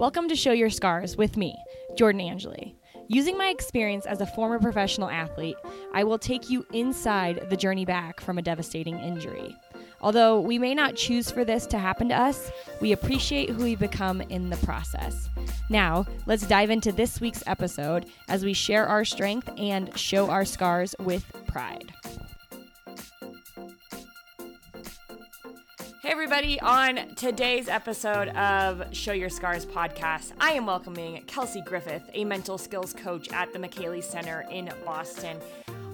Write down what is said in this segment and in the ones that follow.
Welcome to Show Your Scars with me, Jordan Angeli. Using my experience as a former professional athlete, I will take you inside the journey back from a devastating injury. Although we may not choose for this to happen to us, we appreciate who we become in the process. Now, let's dive into this week's episode as we share our strength and show our scars with pride. Everybody, on today's episode of Show Your Scars podcast, I am welcoming Kelsey Griffith, a mental skills coach at the Micheli Center in Boston.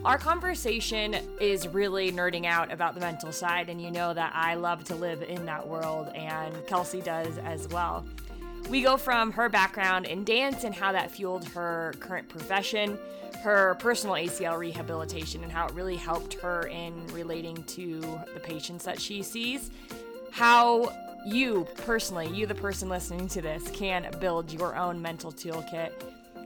Our conversation is really nerding out about the mental side, and you know that I love to live in that world, and Kelsey does as well. We go from her background in dance and how that fueled her current profession, her personal ACL rehabilitation, and how it really helped her in relating to the patients that she sees, how you personally, you the person listening to this, can build your own mental toolkit,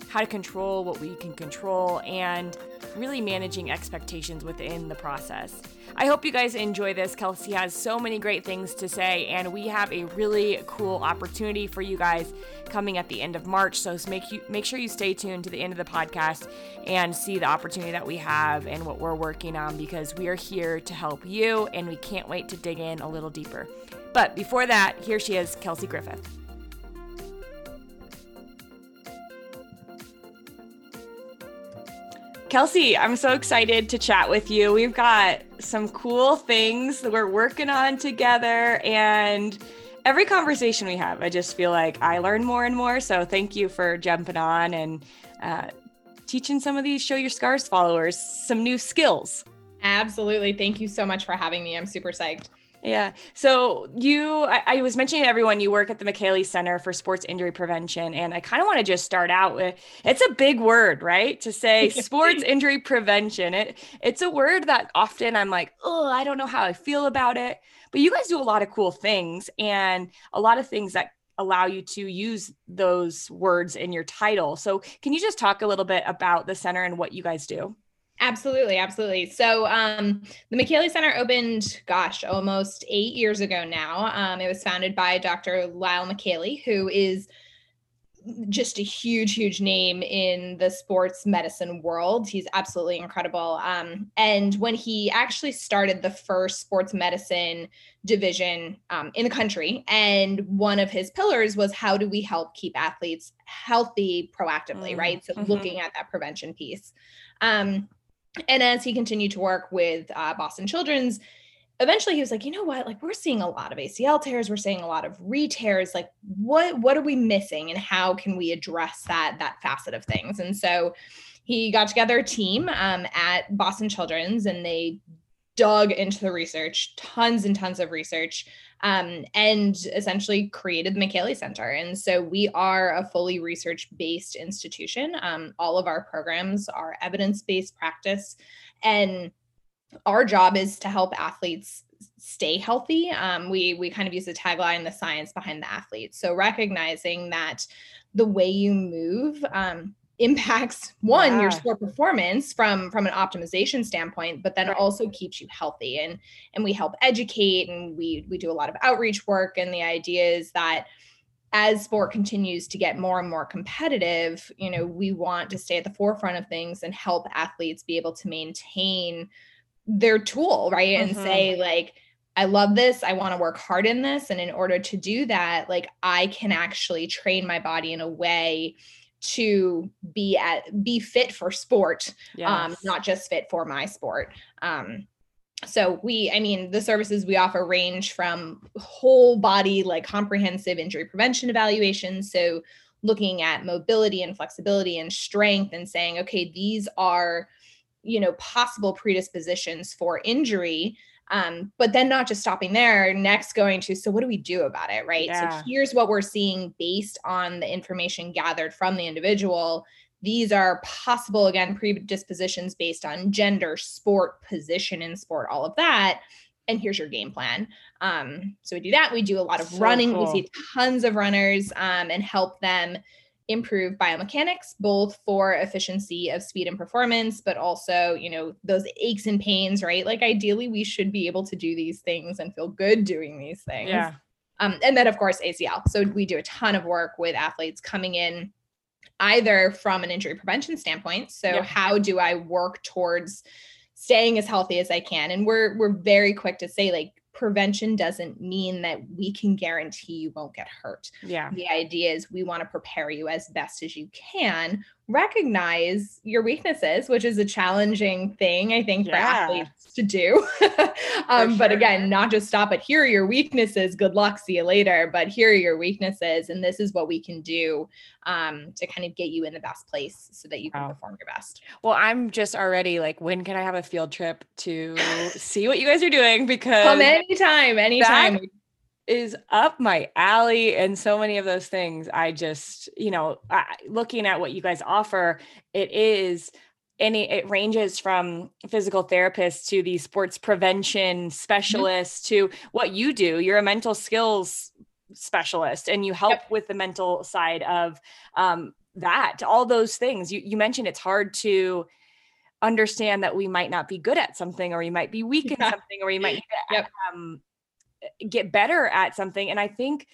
how to control what we can control, and really managing expectations within the process. I hope you guys enjoy this. Kelsey has so many great things to say, and we have a really cool opportunity for you guys coming at the end of March. So make you make sure you stay tuned to the end of the podcast and see the opportunity that we have and what we're working on because we are here to help you, and we can't wait to dig in a little deeper. But before that, here she is, Kelsey Griffith. Kelsey, I'm so excited to chat with you. We've got some cool things that we're working on together and every conversation we have, I just feel like I learn more and more. So thank you for jumping on and uh, teaching some of these Show Your Scars followers some new skills. Absolutely. Thank you so much for having me. I'm super psyched. Yeah. So you, I, I, was mentioning to everyone you work at the Micheli Center for Sports Injury Prevention, and I kind of want to just start out with it's a big word, right? To say sports injury prevention. It it's a word that often I'm like, oh, I don't know how I feel about it. But you guys do a lot of cool things and a lot of things that allow you to use those words in your title. So can you just talk a little bit about the center and what you guys do? Absolutely, absolutely. So um, the Micheli Center opened, gosh, almost eight years ago now. Um, it was founded by Dr. Lyle Micheli, who is just a huge, huge name in the sports medicine world. He's absolutely incredible. Um, and when he actually started the first sports medicine division um, in the country, and one of his pillars was how do we help keep athletes healthy proactively, mm-hmm. right? So mm-hmm. looking at that prevention piece. Um, and as he continued to work with uh, Boston Children's, eventually he was like, you know what? Like we're seeing a lot of ACL tears, we're seeing a lot of re-tears. Like what what are we missing, and how can we address that that facet of things? And so he got together a team um, at Boston Children's, and they dug into the research, tons and tons of research, um, and essentially created the Micheli Center. And so we are a fully research based institution. Um, all of our programs are evidence based practice. And our job is to help athletes stay healthy. Um, we we kind of use the tagline, the science behind the athlete. So recognizing that the way you move um, impacts one yeah. your sport performance from from an optimization standpoint but then right. also keeps you healthy and and we help educate and we we do a lot of outreach work and the idea is that as sport continues to get more and more competitive you know we want to stay at the forefront of things and help athletes be able to maintain their tool right mm-hmm. and say like I love this. I want to work hard in this. And in order to do that, like I can actually train my body in a way to be at be fit for sport um, yes. um not just fit for my sport um so we i mean the services we offer range from whole body like comprehensive injury prevention evaluations so looking at mobility and flexibility and strength and saying okay these are you know possible predispositions for injury um, but then not just stopping there, next going to, so what do we do about it? Right. Yeah. So here's what we're seeing based on the information gathered from the individual. These are possible, again, predispositions based on gender, sport, position in sport, all of that. And here's your game plan. Um, so we do that. We do a lot of so running. Cool. We see tons of runners um, and help them improve biomechanics both for efficiency of speed and performance but also you know those aches and pains right like ideally we should be able to do these things and feel good doing these things yeah Um, and then, of course, ACL. So we do a ton of work with athletes coming in either from an injury prevention standpoint. So, yeah. how do I work towards staying as healthy as I can? And we're we're very quick to say like prevention doesn't mean that we can guarantee you won't get hurt. Yeah. The idea is we want to prepare you as best as you can recognize your weaknesses, which is a challenging thing, I think, yeah. for athletes to do. um, sure. But again, not just stop at here are your weaknesses, good luck, see you later, but here are your weaknesses. And this is what we can do um, to kind of get you in the best place so that you can wow. perform your best. Well, I'm just already like, when can I have a field trip to see what you guys are doing? Because come anytime, anytime. That- is up my alley and so many of those things i just you know I, looking at what you guys offer it is any it ranges from physical therapists to the sports prevention mm-hmm. specialists mm-hmm. to what you do you're a mental skills specialist and you help yep. with the mental side of um, that all those things you, you mentioned it's hard to understand that we might not be good at something or we might be weak in yeah. something or we might need to yep. um, get better at something. And I think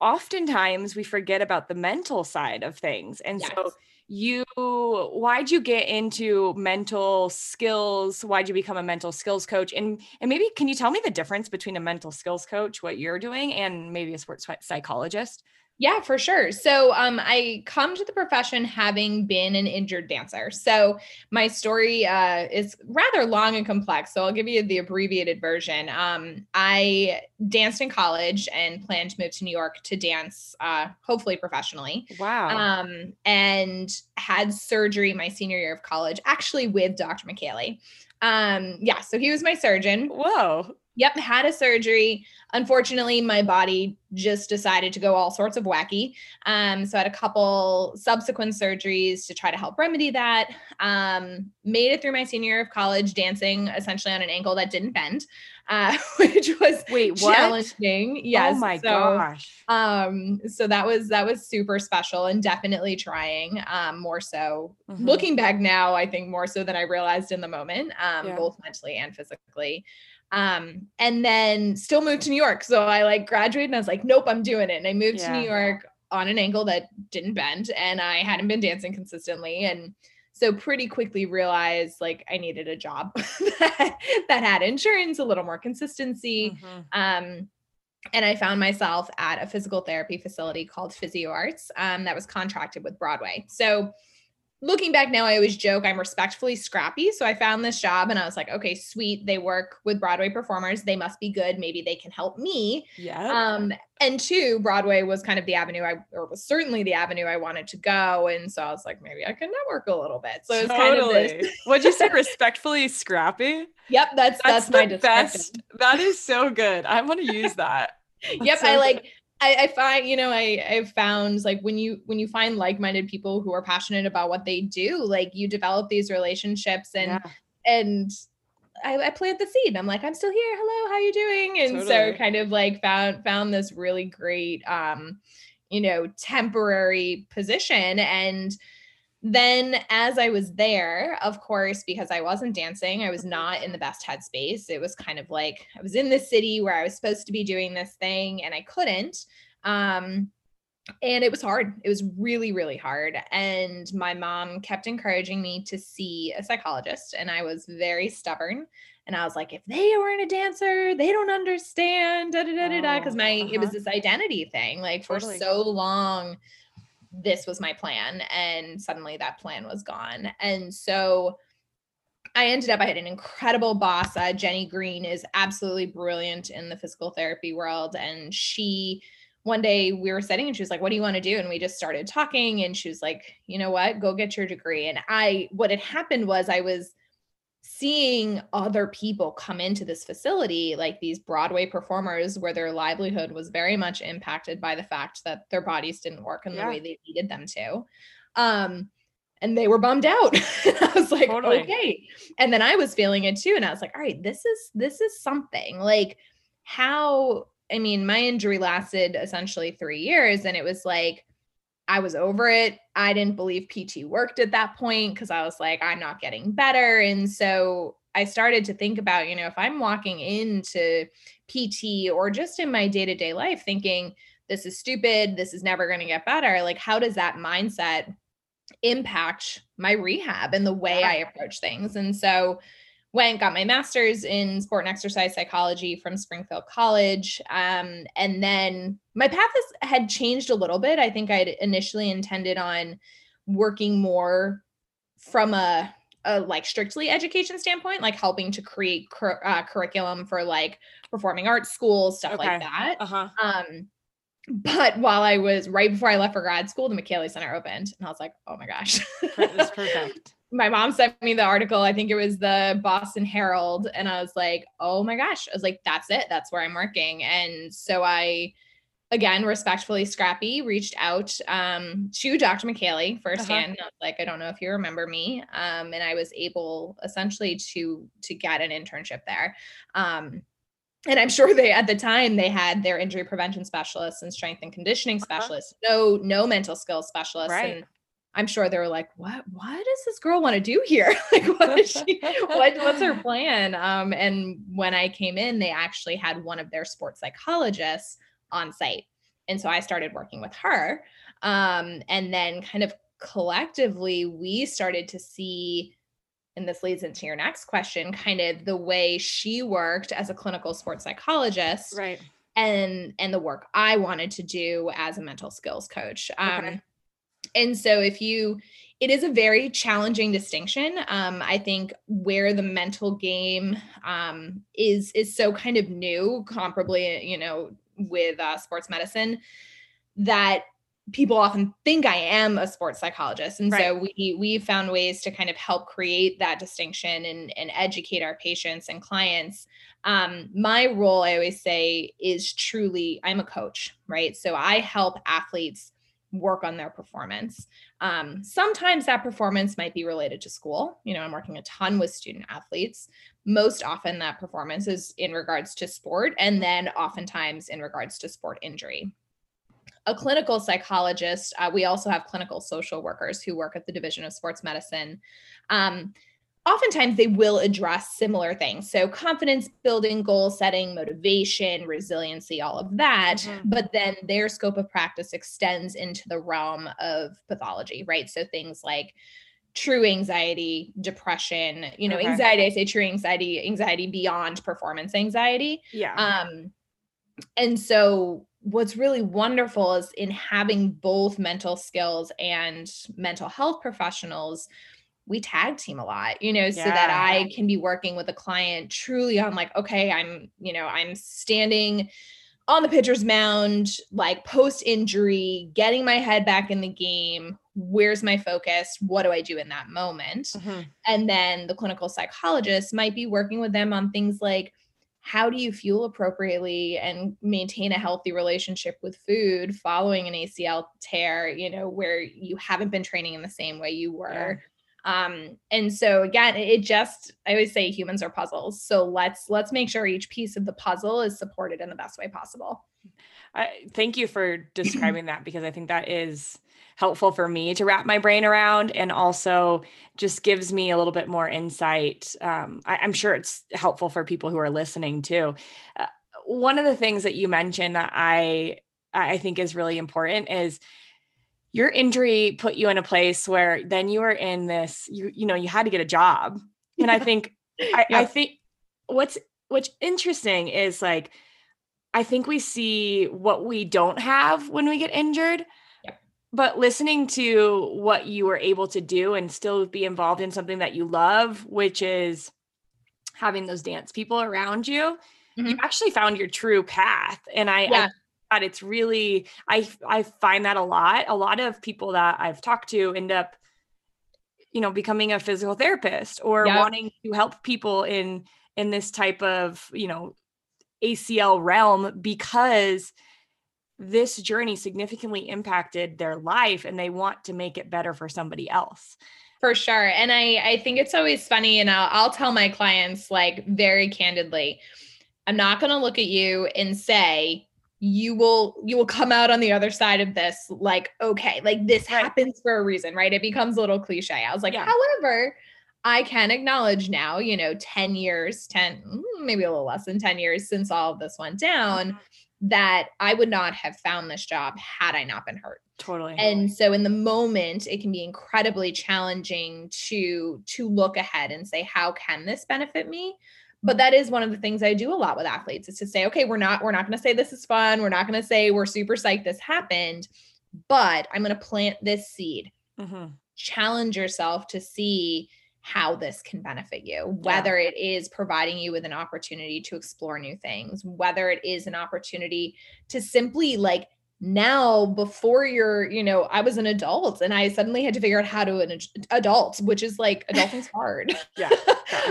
oftentimes we forget about the mental side of things. And yes. so you why'd you get into mental skills why'd you become a mental skills coach and and maybe can you tell me the difference between a mental skills coach what you're doing and maybe a sports psychologist yeah, for sure. So um, I come to the profession having been an injured dancer. So my story uh, is rather long and complex. So I'll give you the abbreviated version. Um, I danced in college and planned to move to New York to dance, uh, hopefully professionally. Wow. Um, and had surgery my senior year of college, actually with Dr. Micheli. Um, yeah, so he was my surgeon. Whoa. Yep, had a surgery. Unfortunately, my body just decided to go all sorts of wacky. Um, so I had a couple subsequent surgeries to try to help remedy that. Um, made it through my senior year of college dancing essentially on an ankle that didn't bend, uh, which was wait challenging. What? Yes. Oh my so, gosh. Um, so that was that was super special and definitely trying. Um, more so mm-hmm. looking back now, I think more so than I realized in the moment, um, yeah. both mentally and physically. Um, and then still moved to New York. So I like graduated and I was like, nope, I'm doing it. And I moved yeah. to New York on an angle that didn't bend and I hadn't been dancing consistently. And so pretty quickly realized like I needed a job that, that had insurance, a little more consistency. Mm-hmm. Um, and I found myself at a physical therapy facility called Physio Arts um, that was contracted with Broadway. So looking back now, I always joke I'm respectfully scrappy. So I found this job and I was like, okay, sweet. They work with Broadway performers. They must be good. Maybe they can help me. Yeah. Um, and two, Broadway was kind of the avenue I, or was certainly the avenue I wanted to go. And so I was like, maybe I can network a little bit. So it was totally. kind of this. What'd you say? respectfully scrappy? Yep. That's, that's, that's my best. That is so good. I want to use that. That's yep. So I like, I, I find you know I I've found like when you when you find like-minded people who are passionate about what they do, like you develop these relationships and yeah. and I, I plant the seed. I'm like, I'm still here. Hello, how you doing? And totally. so kind of like found found this really great um, you know, temporary position. And then as I was there, of course, because I wasn't dancing, I was not in the best headspace. It was kind of like I was in the city where I was supposed to be doing this thing and I couldn't. Um, and it was hard. It was really, really hard. And my mom kept encouraging me to see a psychologist, and I was very stubborn. And I was like, if they weren't a dancer, they don't understand. Da da da da da. Because my uh-huh. it was uh-huh. this identity thing. Like for totally. so long, this was my plan and suddenly that plan was gone. And so i ended up i had an incredible boss uh, jenny green is absolutely brilliant in the physical therapy world and she one day we were sitting and she was like what do you want to do? And we just started talking and she was like you know what? Go get your degree. And i what had happened was i was seeing other people come into this facility, like these Broadway performers, where their livelihood was very much impacted by the fact that their bodies didn't work in yeah. the way they needed them to. Um, and they were bummed out. I was like, totally. okay. And then I was feeling it too. And I was like, all right, this is this is something. Like how I mean, my injury lasted essentially three years, and it was like I was over it. I didn't believe PT worked at that point because I was like, I'm not getting better. And so I started to think about, you know, if I'm walking into PT or just in my day to day life thinking, this is stupid, this is never going to get better, like, how does that mindset impact my rehab and the way I approach things? And so, went got my master's in sport and exercise psychology from springfield college um, and then my path has, had changed a little bit i think i'd initially intended on working more from a, a like strictly education standpoint like helping to create cur- uh, curriculum for like performing arts schools stuff okay. like that uh-huh. um, but while I was right before I left for grad school, the Micheli Center opened, and I was like, "Oh my gosh, that's perfect." My mom sent me the article. I think it was the Boston Herald. And I was like, oh my gosh. I was like, that's it. That's where I'm working. And so I, again, respectfully scrappy, reached out um, to Dr. Micheli firsthand. Uh-huh. like, I don't know if you remember me. Um, and I was able essentially to to get an internship there. Um, and I'm sure they at the time they had their injury prevention specialists and strength and conditioning uh-huh. specialists, uh-huh. no no mental skills specialists. Right. And I'm sure they were like, what, what does this girl want to do here? like, what is she, what, what's her plan? Um, and when I came in, they actually had one of their sports psychologists on site. And so I started working with her. Um, and then kind of collectively, we started to see, and this leads into your next question, kind of the way she worked as a clinical sports psychologist. Right. And and the work I wanted to do as a mental skills coach. Um, okay and so if you it is a very challenging distinction. Um, i think where the mental game um, is is so kind of new comparably you know with uh, sports medicine that people often think i am a sports psychologist. And right. so we we found ways to kind of help create that distinction and, and educate our patients and clients. Um, my role i always say is truly i'm a coach right? So i help athletes work on their performance. Um, sometimes that performance might be related to school. You know, I'm working a ton with student athletes. Most often, that performance is in regards to sport, and then oftentimes in regards to sport injury. A clinical psychologist, uh, we also have clinical social workers who work at the Division of Sports Medicine. Um, oftentimes they will address similar things. So, confidence building, goal setting, motivation, resiliency, all of that. Mm-hmm. But then their scope of practice extends into the realm of pathology, right? So, things like true anxiety, depression, you know, okay. anxiety, I say true anxiety, anxiety beyond performance anxiety. Yeah. Um, and so what's really wonderful is in having both mental skills and mental health professionals we tag team a lot, you know, yeah. so that I can be working with a client truly on like, okay, I'm, you know, I'm standing on the pitcher's mound, like post injury, getting my head back in the game. Where's my focus? What do I do in that moment? Mm-hmm. And then the clinical psychologist might be working with them on things like, how do you fuel appropriately and maintain a healthy relationship with food following an ACL tear, you know, where you haven't been training in the same way you were? Yeah um and so again it just i always say humans are puzzles. So let's let's make sure each piece of the puzzle is supported in the best way possible. I, thank you for describing that because i think that is helpful for me to wrap my brain around and also just gives me a little bit more insight. Um, I, am sure it's helpful for people who are listening too. Uh, one of the things that you mentioned that i i think is really important is your injury put you in a place where then you were in this you you know you had to get a job. And i think I, I think what's what's interesting is like i think we see what we don't have when we get injured but listening to what you were able to do and still be involved in something that you love which is having those dance people around you mm-hmm. you actually found your true path. And I, yeah. I that it's really I I find that a lot. A lot of people that I've talked to end up you know becoming a physical therapist or yep. wanting to help people in in this type of, you know, ACL realm because this journey significantly impacted their life and they want to make it better for somebody else for sure and i i think it's always funny and i'll, I'll tell my clients like very candidly i'm not going to look at you and say you will you will come out on the other side of this like okay like this right. happens for a reason right it becomes a little cliche i was like yeah. however I can acknowledge now, you know, 10 years, 10, mm, maybe a little less than 10 years since all of this went down, mm-hmm. that I would not have found this job had I not been hurt. Totally. And so in the moment, it can be incredibly challenging to to look ahead and say, how can this benefit me? But that is one of the things I do a lot with athletes is to say, okay, we're not, we're not going to say this is fun. We're not going to say we're super psyched this happened, but I'm going to plant this seed. Mm-hmm. Challenge yourself to see how this can benefit you, whether yeah. it is providing you with an opportunity to explore new things, whether it is an opportunity to simply like now before you're you know i was an adult and i suddenly had to figure out how to an adult which is like adulting's hard. Yeah.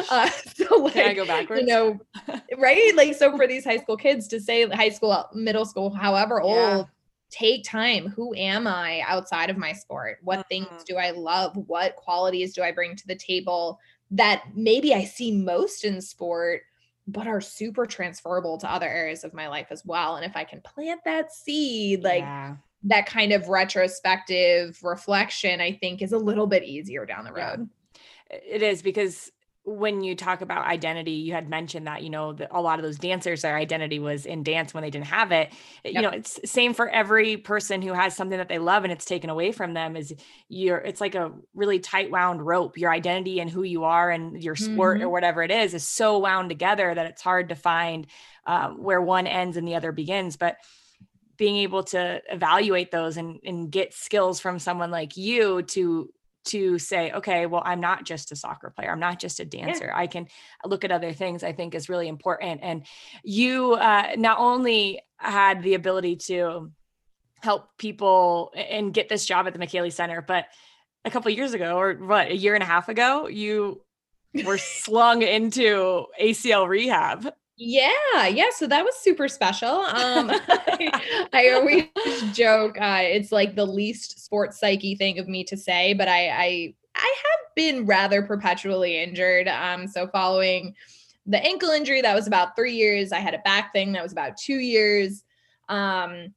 Uh, so like Can I go backwards? you know right? Like so for these high school kids to say high school middle school however old yeah. take time. Who am i outside of my sport? What mm-hmm. things do i love? What qualities do i bring to the table that maybe i see most in sport but are super transferable to other areas of my life as well. And if I can plant that seed, like yeah. that kind of retrospective reflection, I think is a little bit easier down the road. Yeah. It is because when you talk about identity, you had mentioned that, you know, that a lot of those dancers, their identity was in dance when they didn't have it. Yep. You know, it's same for every person who has something that they love and it's taken away from them is you're, it's like a really tight wound rope. Your identity and who you are and your sport mm-hmm. or whatever it is, is so wound together that it's hard to find um, where one ends and the other begins. But being able to evaluate those and, and get skills from someone like you to to say, okay, well, I'm not just a soccer player. I'm not just a dancer. Yeah. I can look at other things I think is really important. And you uh, not only had the ability to help people and get this job at the Micheli Center, but a couple years ago, or what, a year and a half ago, you were slung into ACL rehab. Yeah, yeah. So that was super special. Um, I, I, always joke uh, it's like the least sports psyche thing of me to say, but I, I, I have been rather perpetually injured. Um, so following the ankle injury, that was about three years. I had a back thing that was about two years. Um,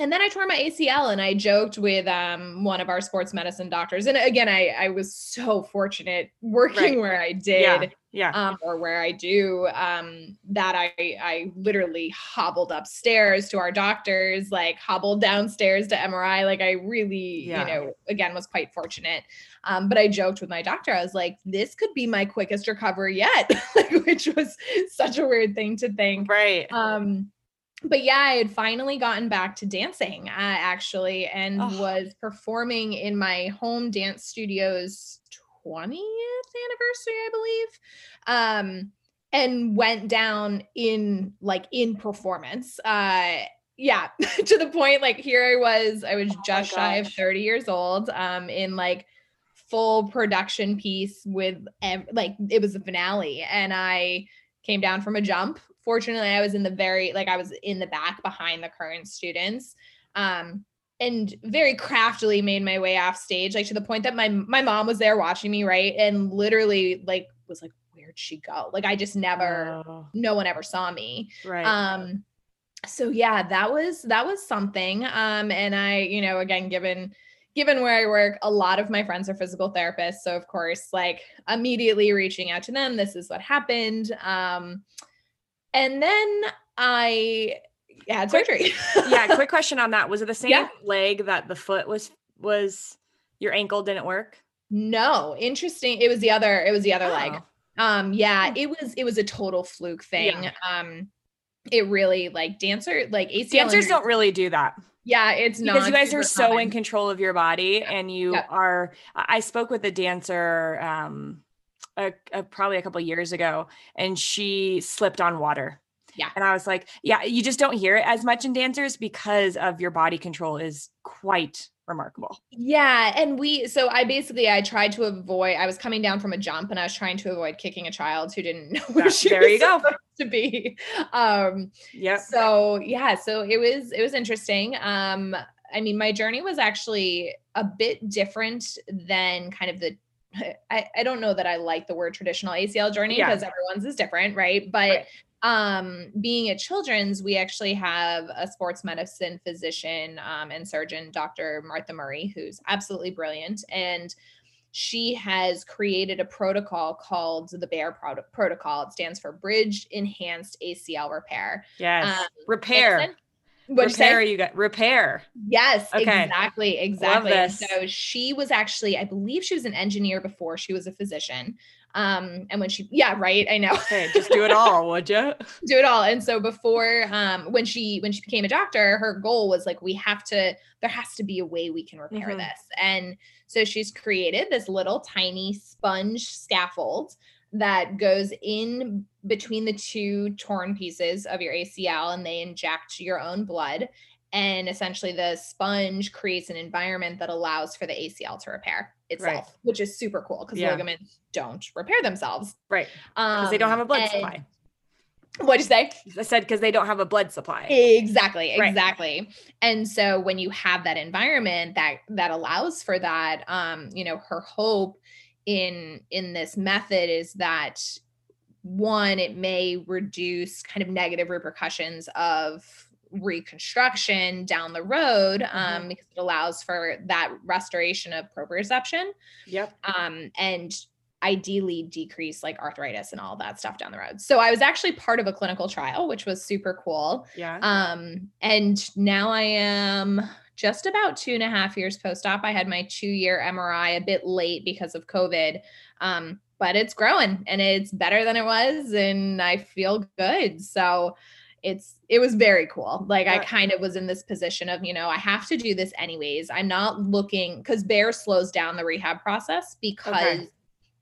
and then I tore my ACL and I joked with um, one of our sports medicine doctors. And again, I, I was so fortunate working right. where I did. Yeah. yeah. Um, or where I do um, that I, I literally hobbled upstairs to our doctors, like hobbled downstairs to MRI. Like I really, yeah. you know, again, was quite fortunate. Um, but I joked with my doctor. I was like, this could be my quickest recovery yet, which was such a weird thing to think. Right. But yeah, I had finally gotten back to dancing uh, actually and oh. was performing in my home dance studio's 20th anniversary, I believe. Um, and went down in like in performance. Uh, yeah, to the point like here I was, I was oh just shy of 30 years old, um, in like full production piece with ev- like it was a finale and I came down from a jump fortunately i was in the very like i was in the back behind the current students um and very craftily made my way off stage like to the point that my my mom was there watching me right and literally like was like where'd she go like i just never oh. no one ever saw me right um so yeah that was that was something um and i you know again given given where I work, a lot of my friends are physical therapists. So of course, like immediately reaching out to them, this is what happened. Um, and then I had surgery. yeah, quick question on that. Was it the same yeah. leg that the foot was was your ankle didn't work? No, interesting. It was the other, it was the other oh. leg. Um, yeah, it was it was a total fluke thing. Yeah. Um, it really like dancer like ACL dancers don't really do that. Yeah, it's not because you guys are so common. in control of your body yeah. and you yeah. are. I spoke with a dancer um a, a, probably a couple years ago and she slipped on water. Yeah. And I was like, yeah, you just don't hear it as much in dancers because of your body control is quite remarkable. Yeah, and we so I basically I tried to avoid I was coming down from a jump and I was trying to avoid kicking a child who didn't know where she there was you go. to be. Um yeah. So yeah, so it was it was interesting. Um I mean my journey was actually a bit different than kind of the I, I don't know that I like the word traditional ACL journey because yeah. everyone's is different, right? But right. um being at children's, we actually have a sports medicine physician um, and surgeon, Dr. Martha Murray, who's absolutely brilliant. And she has created a protocol called the BEAR Pro- protocol it stands for bridged enhanced acl repair Yes. Um, repair. You say? repair. You got repair. Yes, Okay. exactly, exactly. So she was actually, I believe she was an engineer before she was a physician. Um, and when she, yeah, right, I know, Okay, just do it all, would you? do it all. And so before, um, when she when she became a doctor, her goal was like, we have to, there has to be a way we can repair Mhm. this. And so she's created this little tiny sponge scaffold that goes in between the two torn pieces of your ACL and they inject your own blood. And essentially, the sponge creates an environment that allows for the ACL to repair itself, which is super cool because Yeah. ligaments don't repair themselves. Right. Um, Because they don't have a blood and- supply. What'd you say? I said because they don't have a blood supply. Exactly, Right. exactly. And so when you have that environment that that allows for that, um, you know, her hope in in this method is that one, it may reduce kind of negative repercussions of reconstruction down the road um, because it allows for that restoration of proprioception Yep. um, and ideally decrease like arthritis and all that stuff down the road. So I was actually part of a clinical trial, which was super cool. Yeah. Um, and now I am just about two and a half years post-op. I had my two-year MRI a bit late because of COVID. Um, but it's growing and it's better than it was, and I feel good. So it's it was very cool. Like I kind of was in this position of, you know, I have to do this anyways. I'm not looking because BEAR slows down the rehab process because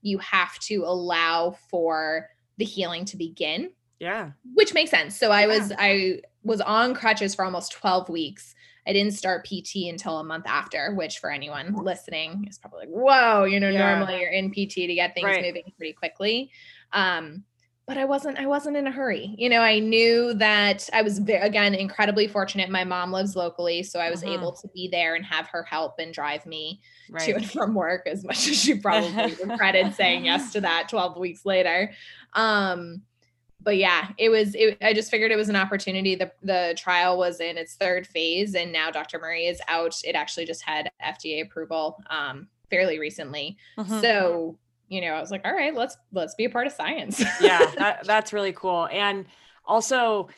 you have to allow for the healing to begin yeah. which makes sense. So I was I was on crutches for almost 12 weeks. I didn't start PT until a month after, which for anyone listening is probably like, whoa, you know, Yeah. normally you're in PT to get things Right. moving pretty quickly. Um, but I wasn't I wasn't in a hurry. You know, I knew that I was again incredibly fortunate. My mom lives locally, so I was Mhm. able to be there and have her help and drive me to and from work as much as she probably regretted saying yes to that 12 weeks later. Um, but yeah, it was, it, I just figured it was an opportunity. The, the trial was in its third phase and now Dr. Murray is out. It actually just had FDA approval, um, fairly recently. Mhm. So, you know, I was like, all right, let's, let's be a part of science. yeah, that, that's really cool. And also,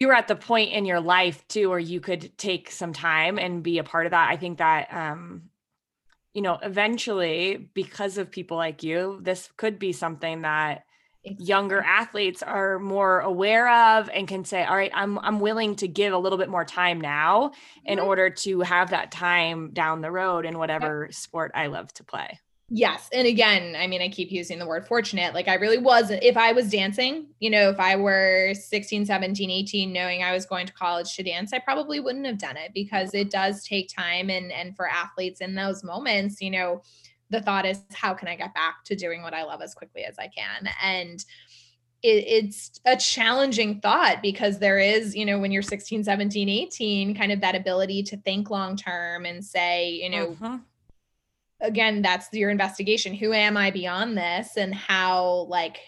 you were at the point in your life too where you could take some time and be a part of that. I think that, um, you know, eventually, because of people like you, this could be something that younger athletes are more aware of and can say, all right, I'm I'm willing to give a little bit more time now in Mhm. order to have that time down the road in whatever sport I love to play. Yes. And again, I mean, I keep using the word fortunate. Like I really was, if I was dancing, you know, if I were 16, 17, 18, knowing I was going to college to dance, I probably wouldn't have done it because it does take time. And, and for athletes in those moments, you know, the thought is, how can I get back to doing what I love as quickly as I can? And it, it's a challenging thought because there is, you know, when you're 16, 17, 18, kind of that ability to think long term and say, you know, Mhm. again that's your investigation who am i beyond this and how like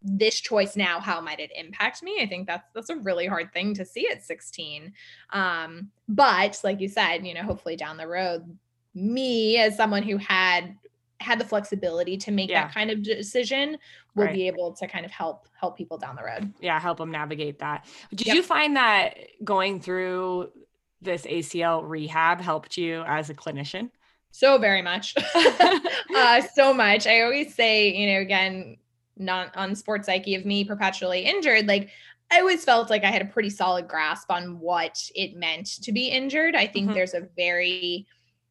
this choice now how might it impact me i think that's that's a really hard thing to see at 16 um but like you said you know hopefully down the road me as someone who had had the flexibility to make Yeah. that kind of decision will Right. be able to kind of help help people down the road yeah, help them navigate that. Did Yep. you find that going through this ACL rehab helped you as a clinician? so very much uh so much i always say you know again not on sports psyche of me perpetually injured like i always felt like i had a pretty solid grasp on what it meant to be injured i think Mhm. there's a very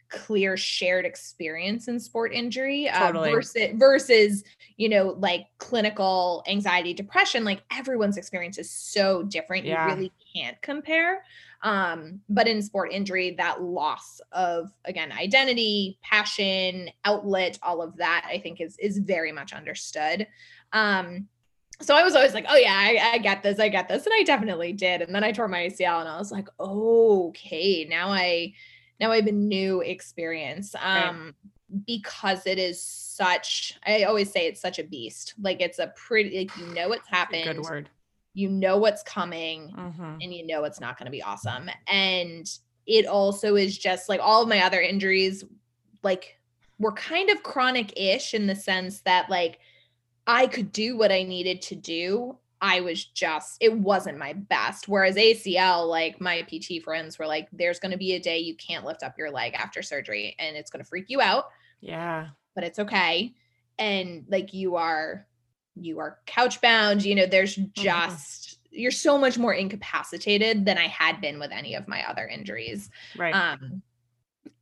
clear shared experience in sport injury uh, Totally. versus versus you know like clinical anxiety depression like everyone's experience is so different Yeah. you really can't compare um but in sport injury that loss of again identity passion outlet all of that i think is is very much understood um so i was always like oh yeah I, I get this i get this and i definitely did and then i tore my acl and i was like okay now i now i have a new experience Right. um because it is such i always say it's such a beast like it's a pretty like you know what's happened Good word. you know what's coming Mhm. and you know it's not going to be awesome. And it also is just like all of my other injuries, like were kind of chronic-ish in the sense that like I could do what I needed to do. I was just, it wasn't my best. Whereas ACL, like my PT friends were like, there's going to be a day you can't lift up your leg after surgery and it's going to freak you out. Yeah. But it's okay. And like you are, you are couch bound, you know, there's Mm-hmm. just, you're so much more incapacitated than I had been with any of my other injuries. Right. Um,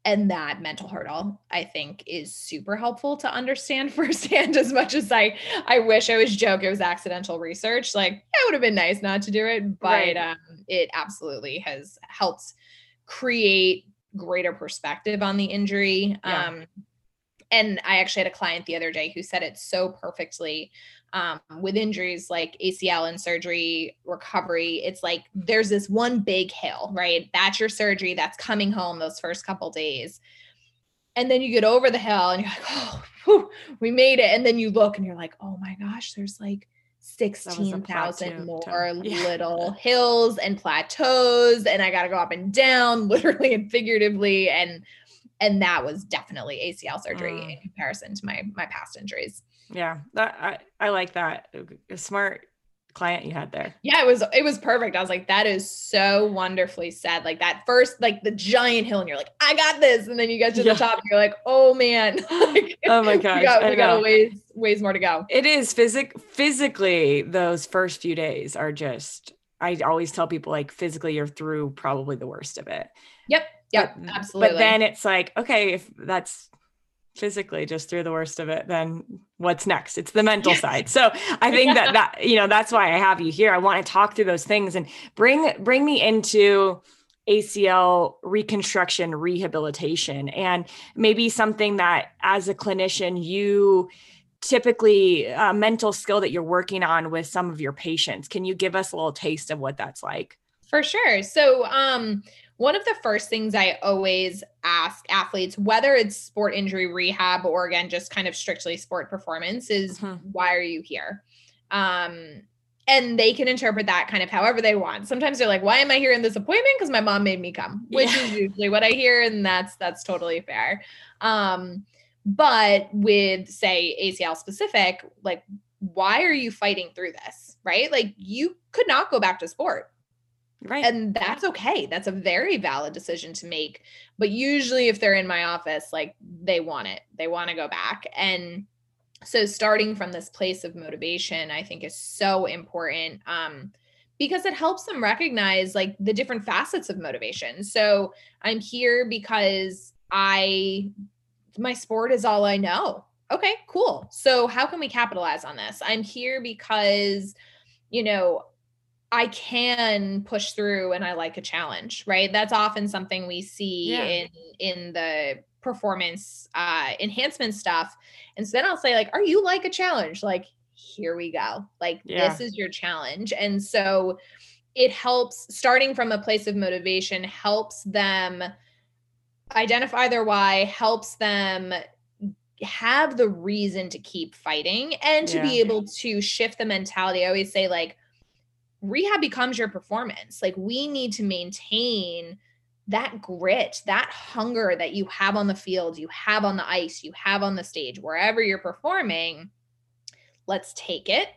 and that mental hurdle, I think, is super helpful to understand firsthand. As much as I, I wish I was joke it was accidental research. Like, yeah, it would have been nice not to do it, but Right. um, it absolutely has helped create greater perspective on the injury. Yeah. Um, and I actually had a client the other day who said it so perfectly um, with injuries like ACL and surgery recovery. It's like there's this one big hill, right? That's your surgery. That's coming home those first couple days. And then you get over the hill and you're like, oh, whew, we made it. And then you look and you're like, oh my gosh, there's like a 16,000 more. Yeah. little hills and plateaus. And I got to go up and down, literally and figuratively. And and that was definitely ACL surgery Mm. in comparison to my my past injuries. Yeah. That I, I like that. A smart client you had there. Yeah, it was it was perfect. I was like, that is so wonderfully said. Like that first, like the giant hill, and you're like, I got this. And then you get to Yeah. the top, and you're like, oh man. like, Oh my we gosh. got, we got a ways ways more to go. It is physic physically those first few days are just I always tell people like physically you're through probably the worst of it. Yep, But- absolutely. But then it's like, okay, if that's physically just through the worst of it, then what's next? It's the mental Yes. side. So I think that that you know that's why I have you here. I want to talk through those things and bring bring me into ACL reconstruction rehabilitation and maybe something that as a clinician you typically a mental skill that you're working on with some of your patients. Can you give us a little taste of what that's like? For sure. So, um, one of the first things I always ask athletes, whether it's sport injury rehab or again, just kind of strictly sport performance, is Mhm. why are you here? Um, and they can interpret that kind of however they want. Sometimes they're like, why am I here in this appointment? Because my mom made me come, which Yeah. is usually what I hear, and that's that's totally fair. Um, but with say ACL specific, like, why are you fighting through this? Right? Like you could not go back to sport Right. and that's okay that's a very valid decision to make but usually if they're in my office like they want it they want to go back and so starting from this place of motivation i think is so important um because it helps them recognize like the different facets of motivation so i'm here because i my sport is all i know okay cool so how can we capitalize on this i'm here because you know I can push through and I like a challenge, right? That's often something we see Yeah. in in the performance uh enhancement stuff. And so then I'll say like, "Are you like a challenge?" Like, "Here we go." Like, Yeah. this is your challenge. And so it helps starting from a place of motivation helps them identify their why, helps them have the reason to keep fighting and to be able to shift the mentality. I always say like rehab becomes your performance. Like we need to maintain that grit, that hunger that you have on the field, you have on the ice, you have on the stage, wherever you're performing. Let's take it.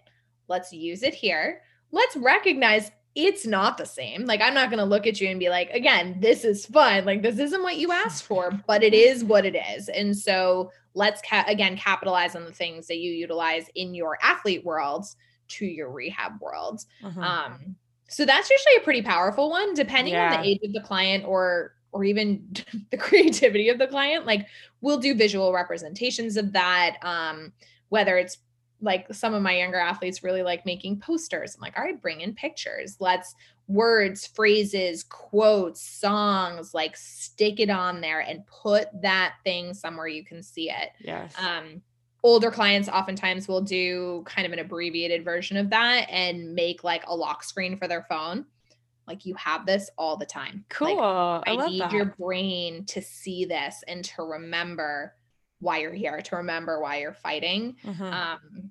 Let's use it here. Let's recognize it's not the same. Like, I'm not going to look at you and be like, again, this is fun. Like, this isn't what you asked for, but it is what it is. And so let's, ca- again, capitalize on the things that you utilize in your athlete world to your rehab world. Mhm. Um, so that's usually a pretty powerful one, depending on the age of the client or or even the creativity of the client. Like we'll do visual representations of that. Um, whether it's like some of my younger athletes really like making posters. I'm like, all right, bring in pictures. Let's words, phrases, quotes, songs, like stick it on there and put that thing somewhere you can see it yes. um older clients oftentimes will do kind of an abbreviated version of that and make like a lock screen for their phone like you have this all the time Like, cool. I, i, love need that. your brain to see this and to remember why you're here to remember why you're fighting Mhm. um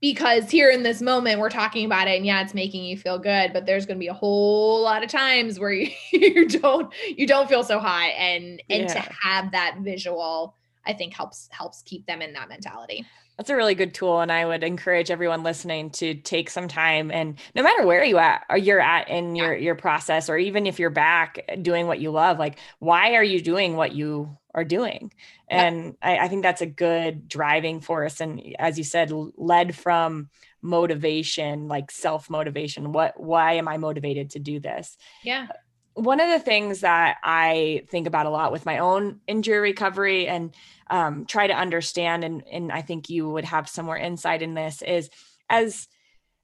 because here in this moment we're talking about it and yeah it's making you feel good but there's going to be a whole lot of times where you, you don't you don't feel so high and and to have that visual I think helps helps keep them in that mentality. That's a really good tool. And I would encourage everyone listening to take some time and no matter where you at or you're at in your, your process, or even if you're back eh, doing what you love, like why are you doing what you are doing? And I, I think that's a good driving force. And as you said, led from motivation, like self motivation. What, why am I motivated to do this? Yeah one of the things that I think about a lot with my own injury recovery and um, try to understand, and, and I think you would have some more insight in this, is as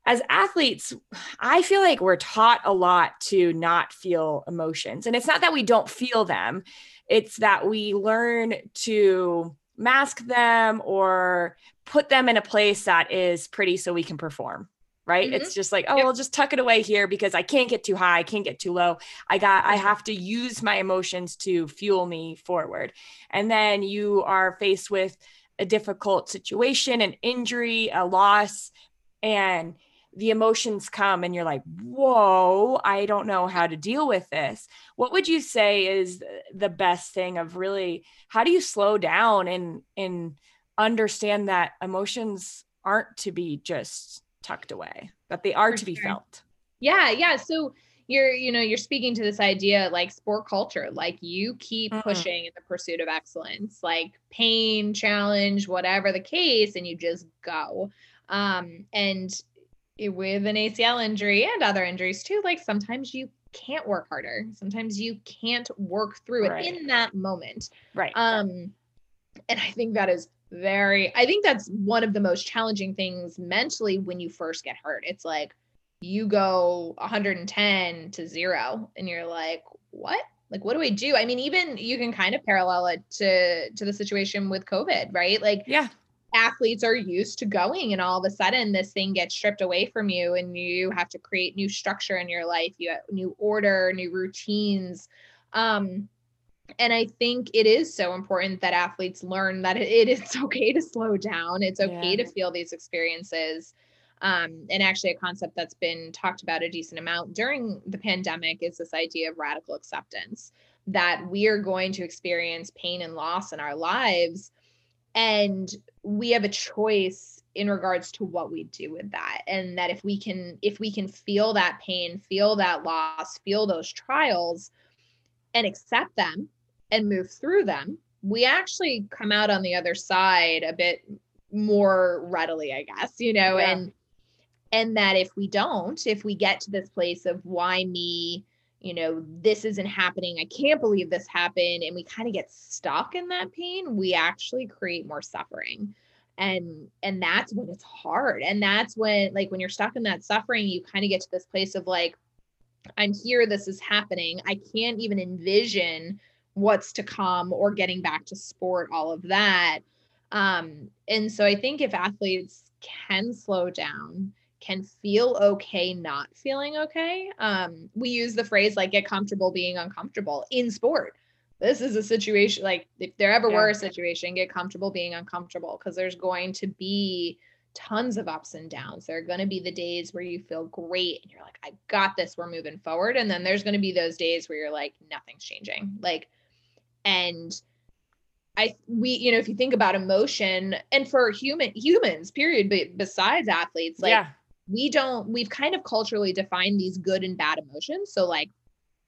as athletes, I feel like we're taught a lot to not feel emotions. And it's not that we don't feel them, it's that we learn to mask them or put them in a place that is pretty so we can perform right? Mm-hmm. it's just like oh yep. i'll just tuck it away here because i can't get too high i can't get too low. I got i have to use my emotions to fuel me forward. And then you are faced with a difficult situation an injury a loss and the emotions come and you're like whoa i don't know how to deal with this. What would you say is the best thing of really how do you slow down and and understand that emotions aren't to be just tucked away, that they are For to be felt. Yeah, yeah. So you're, you know, you're speaking to this idea like sport culture, like you keep mm-hmm. pushing in the pursuit of excellence, like pain, challenge, whatever the case, and you just go. Um, and with an ACL injury and other injuries too, like sometimes you can't work harder. Sometimes you can't work through it right. in that moment. Right. Um, and I think that is very i think that's one of the most challenging things mentally when you first get hurt. It's like you go 110 to 0 and you're like what? Like what do we do? I mean even you can kind of parallel it to to the situation with covid right? Like yeah. athletes are used to going and all of a sudden this thing gets stripped away from you and you have to create new structure in your life. You have new order new routines. Um and I think it is so important that athletes learn that it, it's okay to slow down. It's okay yeah. to feel these experiences. Um, and actually, a concept that's been talked about a decent amount during the pandemic is this idea of radical acceptance that we are going to experience pain and loss in our lives. And we have a choice in regards to what we do with that and that if we can if we can feel that pain feel that loss feel those trials and accept them and move through them, we actually come out on the other side a bit more readily, I guess, you know, yeah. and and that if we don't, if we get to this place of why me, you know, this isn't happening, I can't believe this happened, and we kind of get stuck in that pain, we actually create more suffering. And and that's when it's hard. And that's when like when you're stuck in that suffering, you kind of get to this place of like, I'm here, this is happening. I can't even envision what's to come or getting back to sport, all of that. Um, and so I think if athletes can slow down, can feel okay not feeling okay. Um, we use the phrase like get comfortable being uncomfortable in sport. This is a situation like if there ever yeah. were a situation, get comfortable being uncomfortable because there's going to be tons of ups and downs. There are going to be the days where you feel great and you're like, I got this, we're moving forward. And then there's going to be those days where you're like, nothing's changing. Like and I we you know if you think about emotion and for human humans period but besides athletes like yeah. we don't we've kind of culturally defined these good and bad emotions. So like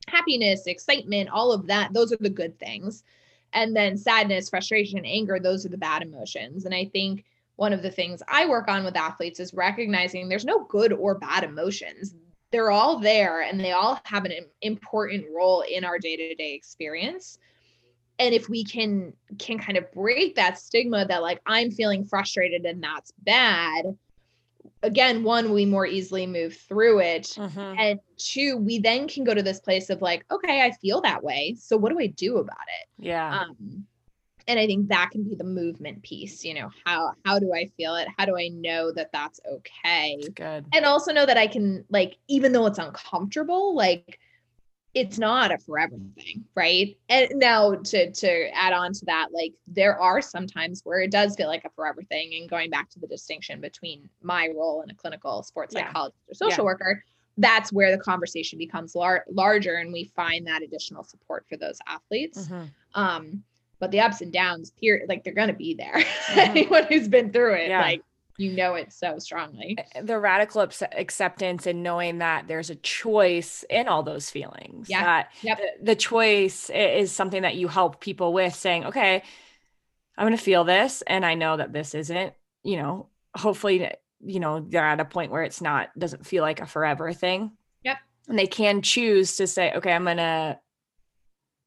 happiness excitement all of that those are the good things. And then sadness frustration anger those are the bad emotions. And i think one of the things i work on with athletes is recognizing there's no good or bad emotions. They're all there and they all have an important role in our day-to-day experience and if we can can kind of break that stigma that like i'm feeling frustrated and that's bad again one we more easily move through it. Mm-hmm. and two we then can go to this place of like okay i feel that way so what do i do about it? Yeah. Um, and i think that can be the movement piece you know how how do i feel it? How do i know that that's okay? That's good. And also know that i can like even though it's uncomfortable like it's not a forever thing right and now to to add on to that like there are some times where it does feel like a forever thing and going back to the distinction between my role in a clinical sports yeah. psychologist or social yeah. worker that's where the conversation becomes lar- larger and we find that additional support for those athletes mm-hmm. um but the ups and downs, period, like they're gonna be there. Mm-hmm. Anyone who's been through it, yeah. like you know it so strongly. Eh, eh, the radical acceptance and knowing that there's a choice in all those feelings. Yeah. That yep. the choice is something that you help people with saying, okay, I'm going to feel this. And I know that this isn't, you know, hopefully, eh, you know, they're at a point where it's not, doesn't feel like a forever thing. Yep. And they can choose to say, okay, I'm going to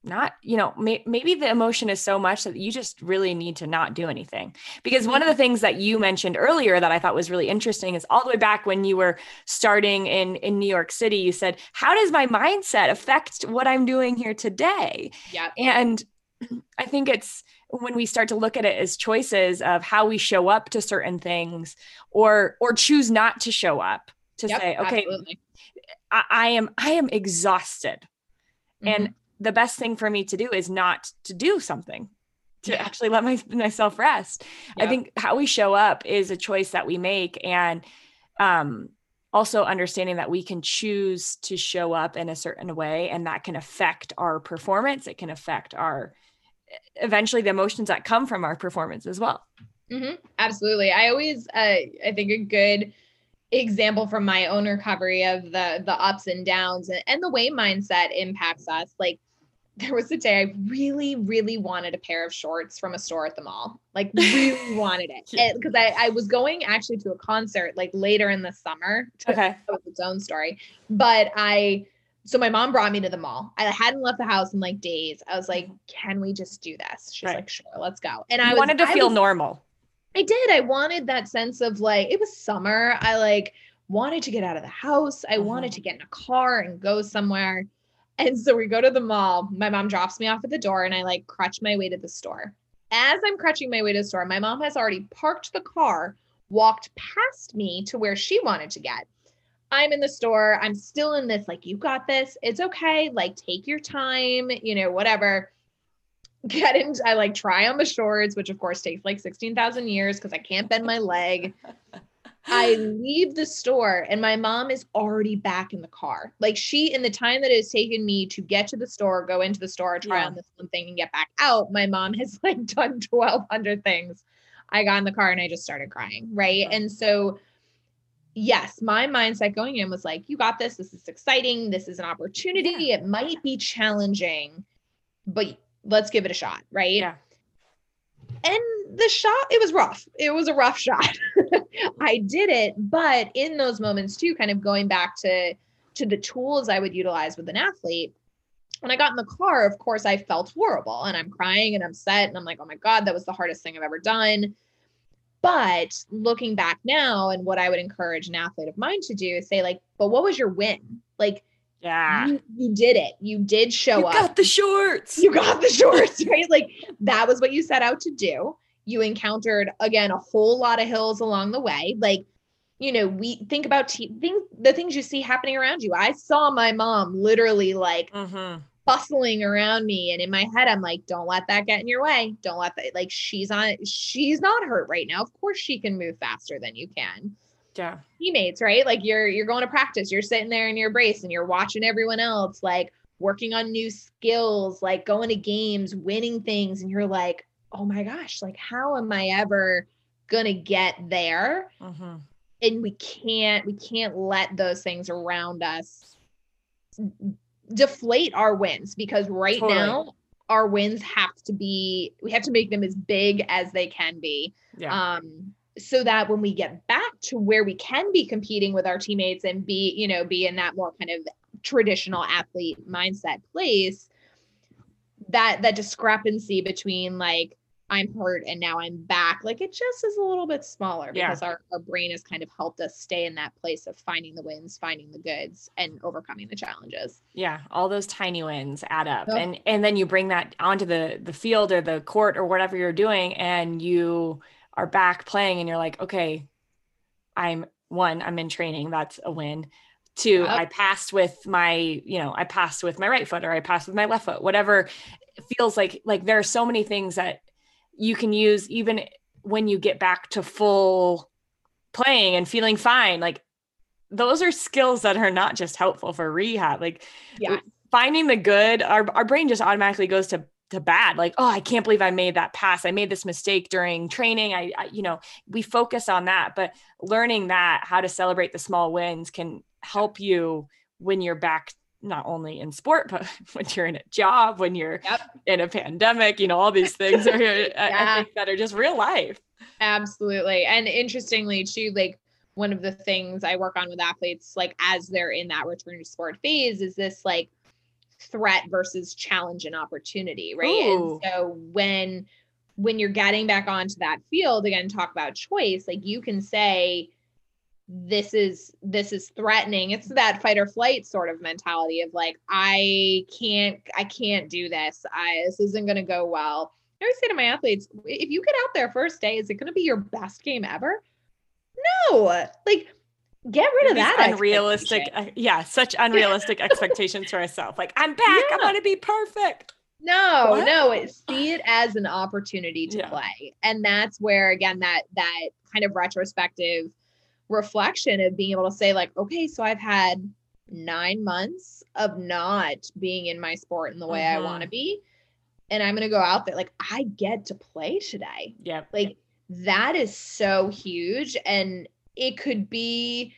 not you know may, maybe the emotion is so much that you just really need to not do anything. Because one of the things that you mentioned earlier that i thought was really interesting is all the way back when you were starting in in new york city you said how does my mindset affect what i'm doing here today? Yeah and i think it's when we start to look at it as choices of how we show up to certain things or or choose not to show up to yep, say okay I, I, am i am exhausted. Mm-hmm. and the best thing for me to do is not to do something to yeah. actually let my, myself rest. I think how we show up is a choice that we make and um also understanding that we can choose to show up in a certain way and that can affect our performance it can affect our eventually the emotions that come from our performance as well mm-hmm. absolutely i always uh, i think a good example from my own recovery of the the ups and downs and, and the way mindset impacts us like there was a day I really, really wanted a pair of shorts from a store at the mall. Like really wanted it. Because I, I was going actually to a concert like later in the summer. Okay. With its own story. But I so my mom brought me to the mall. I hadn't left the house in like days. I was like, can we just do this? She's right. like, sure, let's go. And I was, wanted to I feel was, normal. I did. I wanted that sense of like, it was summer. I like wanted to get out of the house. I mm-hmm. wanted to get in a car and go somewhere. And so we go to the mall. My mom drops me off at the door and I like crutch my way to the store. As I'm crutching my way to the store, my mom has already parked the car, walked past me to where she wanted to get. I'm in the store. I'm still in this, like, you got this. It's okay. Like, take your time, you know, whatever. Get in. I like try on the shorts, which of course takes like 16,000 years because I can't bend my leg. I leave the store and my mom is already back in the car. Like she, in the time that it has taken me to get to the store, go into the store, try yeah. on this one thing and get back out, my mom has like done 1200 things. I got in the car and I just started crying. Right. And so, yes, my mindset going in was like, you got this. This is exciting. This is an opportunity. Yeah. It might be challenging, but let's give it a shot. Right. Yeah. And the shot, it was rough. It was a rough shot. I did it, but in those moments too, kind of going back to to the tools I would utilize with an athlete. When I got in the car, of course, I felt horrible and I'm crying and I'm set and I'm like, oh my God, that was the hardest thing I've ever done. But looking back now, and what I would encourage an athlete of mine to do is say, like, but what was your win? Like, yeah. You, you, did it. You did show you up. You got the shorts. You got the shorts, right? Like that was what you set out to do you encountered again a whole lot of hills along the way. Like you know we think about things the things you see happening around you. I saw my mom literally like mm-hmm. bustling around me and in my head i'm like don't let that get in your way. Don't let that like she's on she's not hurt right now. Of course she can move faster than you can. Yeah. Teammates right? Like you're you're going to practice. You're sitting there in your brace and you're watching everyone else like working on new skills like going to games winning things and you're like oh my gosh, like how am I ever gonna get there? Mm-hmm. And we can't, we can't let those things around us deflate our wins because right totally. now our wins have to be we have to make them as big as they can be yeah. um so that when we get back to where we can be competing with our teammates and be you know be in that more kind of traditional athlete mindset place that that discrepancy between like I'm hurt and now I'm back. Like it just is a little bit smaller because yeah. our, our brain has kind of helped us stay in that place of finding the wins, finding the goods, and overcoming the challenges. Yeah, all those tiny wins add up. Yep. And and then you bring that onto the the field or the court or whatever you're doing and you are back playing and you're like, okay, I'm one, I'm in training. That's a win. Two, yep. I passed with my, you know, I passed with my right foot or I passed with my left foot, whatever feels like like there are so many things that you can use even when you get back to full playing and feeling fine like those are skills that are not just helpful for rehab like yeah. finding the good our, our brain just automatically goes to to bad like oh i can't believe i made that pass. I made this mistake during training. I, I, you know we focus on that but learning that how to celebrate the small wins can help you when you're back not only in sport but when you're in a job when you're yep. in a pandemic you know all these things are yeah. I, I think that are just real life absolutely and interestingly too like one of the things i work on with athletes like as they're in that return to sport phase is this like threat versus challenge and opportunity, right? Ooh. And so when when you're getting back onto that field again talk about choice like you can say this is this is threatening. It's that fight or flight sort of mentality of like i can't i can't do this. I this isn't going to go well. I always say to my athletes if you get out there first day is it going to be your best game ever? No. Like get rid of that unrealistic uh, yeah such unrealistic expectations for ourselves like i'm back. Yeah. i want to be perfect. No what? no. It, see it as an opportunity to yeah. play. And that's where again that that kind of retrospective reflection of being able to say like okay so i've had nine months of not being in my sport in the way i want to mm-hmm. be and i'm going to go out there like i get to play today yeah like that is so huge and it could be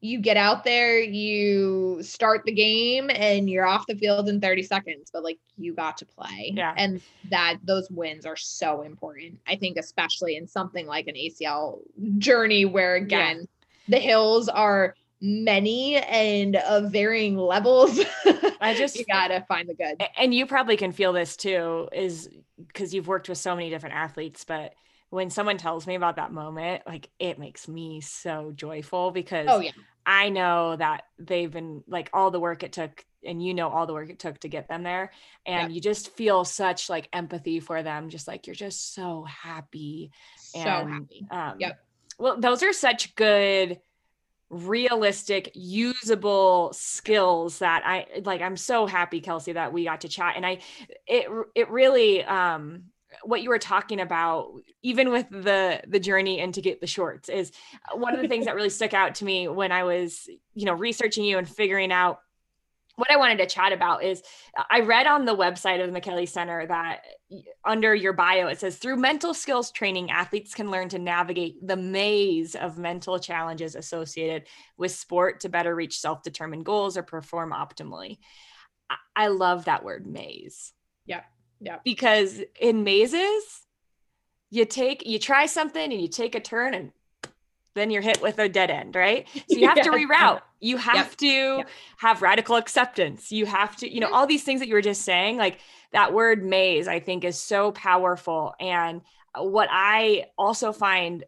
you get out there, you start the game, and you're off the field in 30 seconds, but like you got to play. Yeah. And that those wins are so important. I think, especially in something like an ACL journey, where again, yeah. the hills are many and of varying levels. I just you gotta find the good. And you probably can feel this too, is because you've worked with so many different athletes, but when someone tells me about that moment, like it makes me so joyful because oh, yeah. I know that they've been like all the work it took and you know all the work it took to get them there and you just feel such like empathy for them just like you're just so happy so and, happy. um, yep. well those are such good realistic usable skills that i like i'm so happy kelsey that we got to chat and i it it really um what you were talking about even with the the journey and to get the shorts is uh, one of the things that really stuck out to me when i was you know researching you and figuring out what I wanted to chat about is uh, I read on the website of the Micheli Center that under your bio, it says through mental skills training, athletes can learn to navigate the maze of mental challenges associated with sport to better reach self determined goals or perform optimally. I love that word maze. Yeah. Yeah. Because in mazes, you take you try something and you take a turn and then you're hit with a dead end, right? So you have yeah. to reroute. You have to have radical acceptance. You have to, you know, all these things that you were just saying, like that word maze, I think is so powerful. And what I also find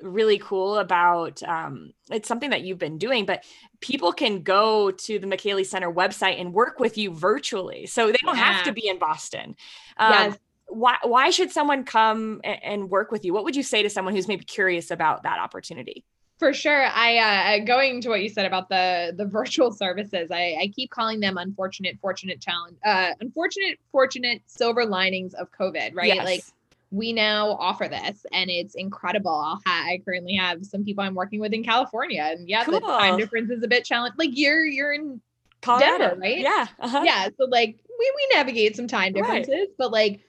really cool about um, it's something that you've been doing but people can go to the Micheli Center website and work with you virtually so they don't yeah. have to be in Boston um, yes. why why should someone come and, and work with you what would you say to someone who's maybe curious about that opportunity for sure i uh going to what you said about the the virtual services i i keep calling them unfortunate fortunate challenge uh unfortunate fortunate silver linings of covid right yes. like we now offer this and it's incredible. I'll ha- I currently have some people I'm working with in California and yeah, cool. the time difference is a bit challenging. Like you're, you're in Colorado. Denver, right? Yeah. Uh-huh. Yeah. So like we, we navigate some time differences, right. but like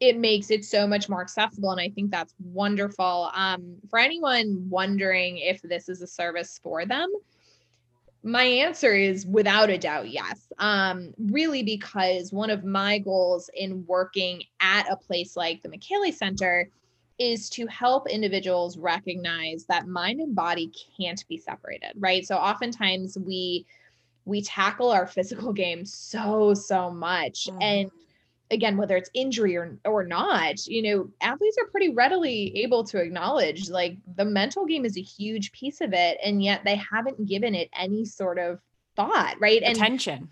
it makes it so much more accessible. And I think that's wonderful. Um, for anyone wondering if this is a service for them, my answer is without a doubt yes. Um, really, because one of my goals in working at a place like the Micheli Center is to help individuals recognize that mind and body can't be separated, right? So oftentimes we we tackle our physical game so so much mm-hmm. and again whether it's injury or or not you know athletes are pretty readily able to acknowledge like the mental game is a huge piece of it and yet they haven't given it any sort of thought right? And attention.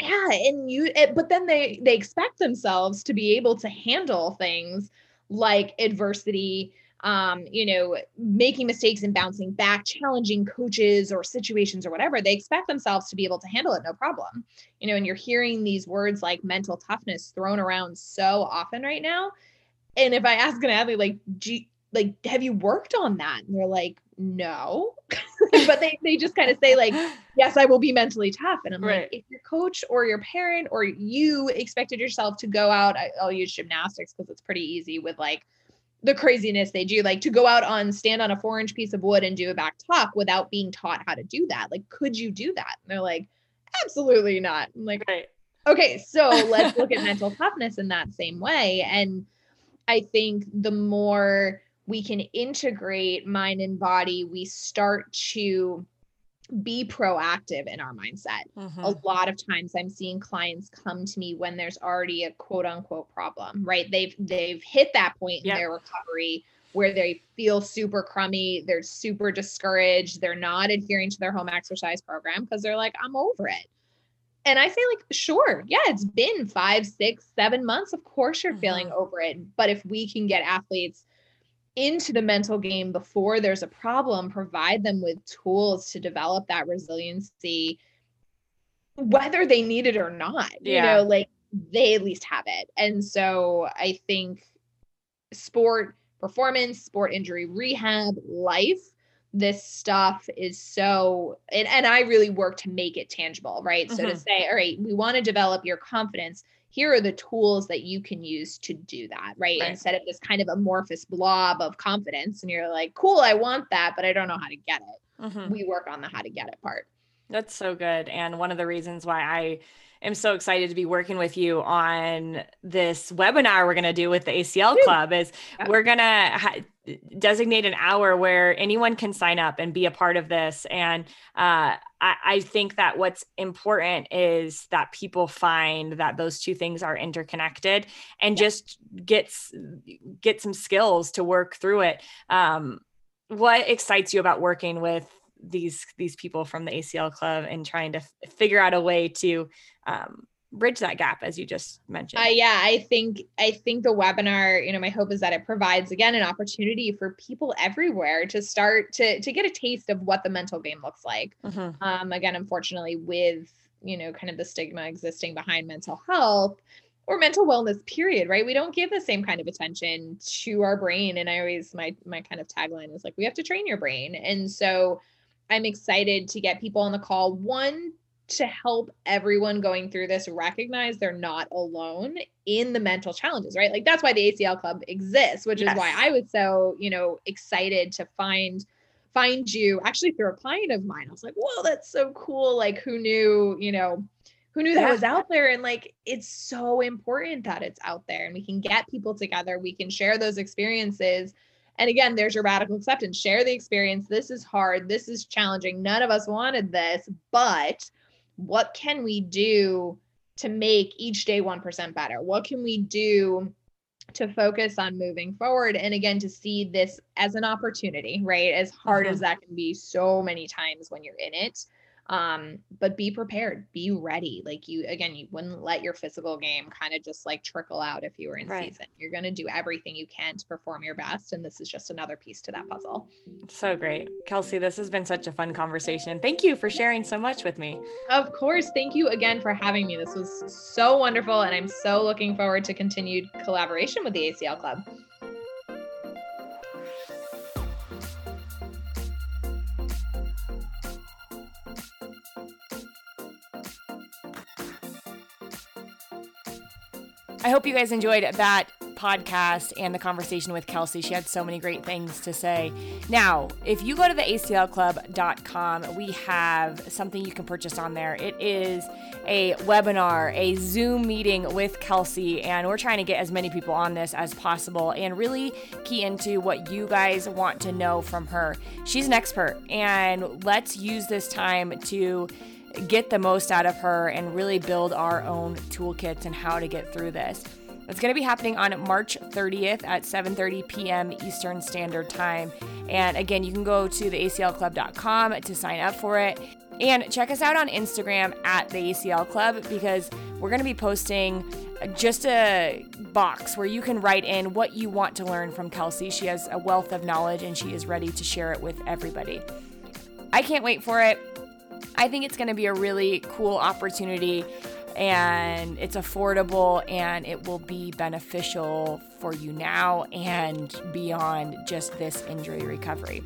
Yeah and you it, but then they they expect themselves to be able to handle things like adversity um, you know, making mistakes and bouncing back, challenging coaches or situations or whatever, they expect themselves to be able to handle it no problem. You know, and you're hearing these words like mental toughness thrown around so often right now. And if I ask an athlete, like, do you, like, have you worked on that? And they're like, no. but they, they just kind of say like, yes, I will be mentally tough. And I'm Right. like, if your coach or your parent or you expected yourself to go out, I, I'll use gymnastics because it's pretty easy with like the craziness they do, like to go out on stand on a four inch piece of wood and do a back tuck without being taught how to do that. Like, could you do that? And they're like, absolutely not. I'm like, Right. okay, so let's look at mental toughness in that same way. And I think the more we can integrate mind and body, we start to be proactive in our mindset. Mhm. A lot of times I'm seeing clients come to me when there's already a quote unquote problem, right? They've they've hit that point Yep. in their recovery where they feel super crummy, they're super discouraged, they're not adhering to their home exercise program because they're like, I'm over it. And I say, like, sure, yeah, it's been five, six, seven months. Of course, you're feeling Mhm. over it. But if we can get athletes into the mental game before there's a problem, provide them with tools to develop that resiliency, whether they need it or not, Yeah. you know, like they at least have it. And so I think sport performance, sport injury rehab, life, this stuff is so and, and I really work to make it tangible, right? So to Mhm. say, all right, we want to develop your confidence. Here are the tools that you can use to do that, right? Right. Instead of this kind of amorphous blob of confidence. And you're like, cool, I want that, but I don't know how to get it. Mhm. We work on the how to get it part. That's so good. And one of the reasons why I am so excited to be working with you on this webinar we're going to do with the ACL. Club is Yeah. we're going to ha- designate an hour where anyone can sign up and be a part of this. And uh, I, I think that what's important is that people find that those two things are interconnected and just gets get some skills to work through it. Um, what excites you about working with these these people from the ACL club and trying to f- figure out a way to um, bridge that gap as you just mentioned. Uh, yeah, I think I think the webinar, you know, my hope is that it provides again an opportunity for people everywhere to start to to get a taste of what the mental game looks like. Mhm. Um, again, unfortunately, with you know, kind of the stigma existing behind mental health or mental wellness, period, right? We don't give the same kind of attention to our brain. And I always my my kind of tagline is like, we have to train your brain. And so I'm excited to get people on the call. One to help everyone going through this recognize they're not alone in the mental challenges, right? Like that's why the ACL club exists, which is why I was so, you know, excited to find find you actually through a client of mine. I was like, whoa, that's so cool. Like who knew, you know, who knew that Yeah. was out there? And like it's so important that it's out there and we can get people together, we can share those experiences. And again, there's your radical acceptance. Share the experience. This is hard. This is challenging. None of us wanted this, but what can we do to make each day 1% better? What can we do to focus on moving forward? And again, to see this as an opportunity, right? As hard Mhm. as that can be so many times when you're in it. Um, but be prepared, be ready. Like you, again, you wouldn't let your physical game kind of just like trickle out if you were in Right. season. You're going to do everything you can to perform your best. And this is just another piece to that puzzle. So great. Kelsey, this has been such a fun conversation. Thank you for sharing so much with me. Of course. Thank you again for having me. This was so wonderful. And I'm so looking forward to continued collaboration with the ACL Club. I hope you guys enjoyed that podcast and the conversation with Kelsey. She had so many great things to say. Now, if you go to the aclclub.com, we have something you can purchase on there. It is a webinar, a Zoom meeting with Kelsey, and we're trying to get as many people on this as possible and really key into what you guys want to know from her. She's an expert, and let's use this time to get the most out of her and really build our own toolkits and how to get through this. It's going to be happening on March 30th at 7:30 p.m. Eastern Standard Time. And again, you can go to the aclclub.com to sign up for it. And check us out on Instagram at the ACL Club because we're going to be posting just a box where you can write in what you want to learn from Kelsey. She has a wealth of knowledge and she is ready to share it with everybody. I can't wait for it. I think it's going to be a really cool opportunity and it's affordable and it will be beneficial for you now and beyond just this injury recovery.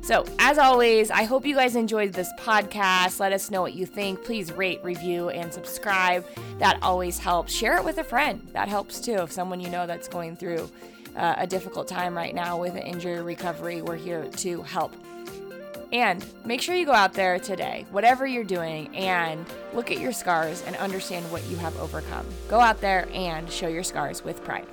So, as always, I hope you guys enjoyed this podcast. Let us know what you think. Please rate, review, and subscribe. That always helps. Share it with a friend. That helps too. If someone you know that's going through uh, a difficult time right now with an injury recovery, we're here to help. And make sure you go out there today, whatever you're doing, and look at your scars and understand what you have overcome. Go out there and show your scars with pride.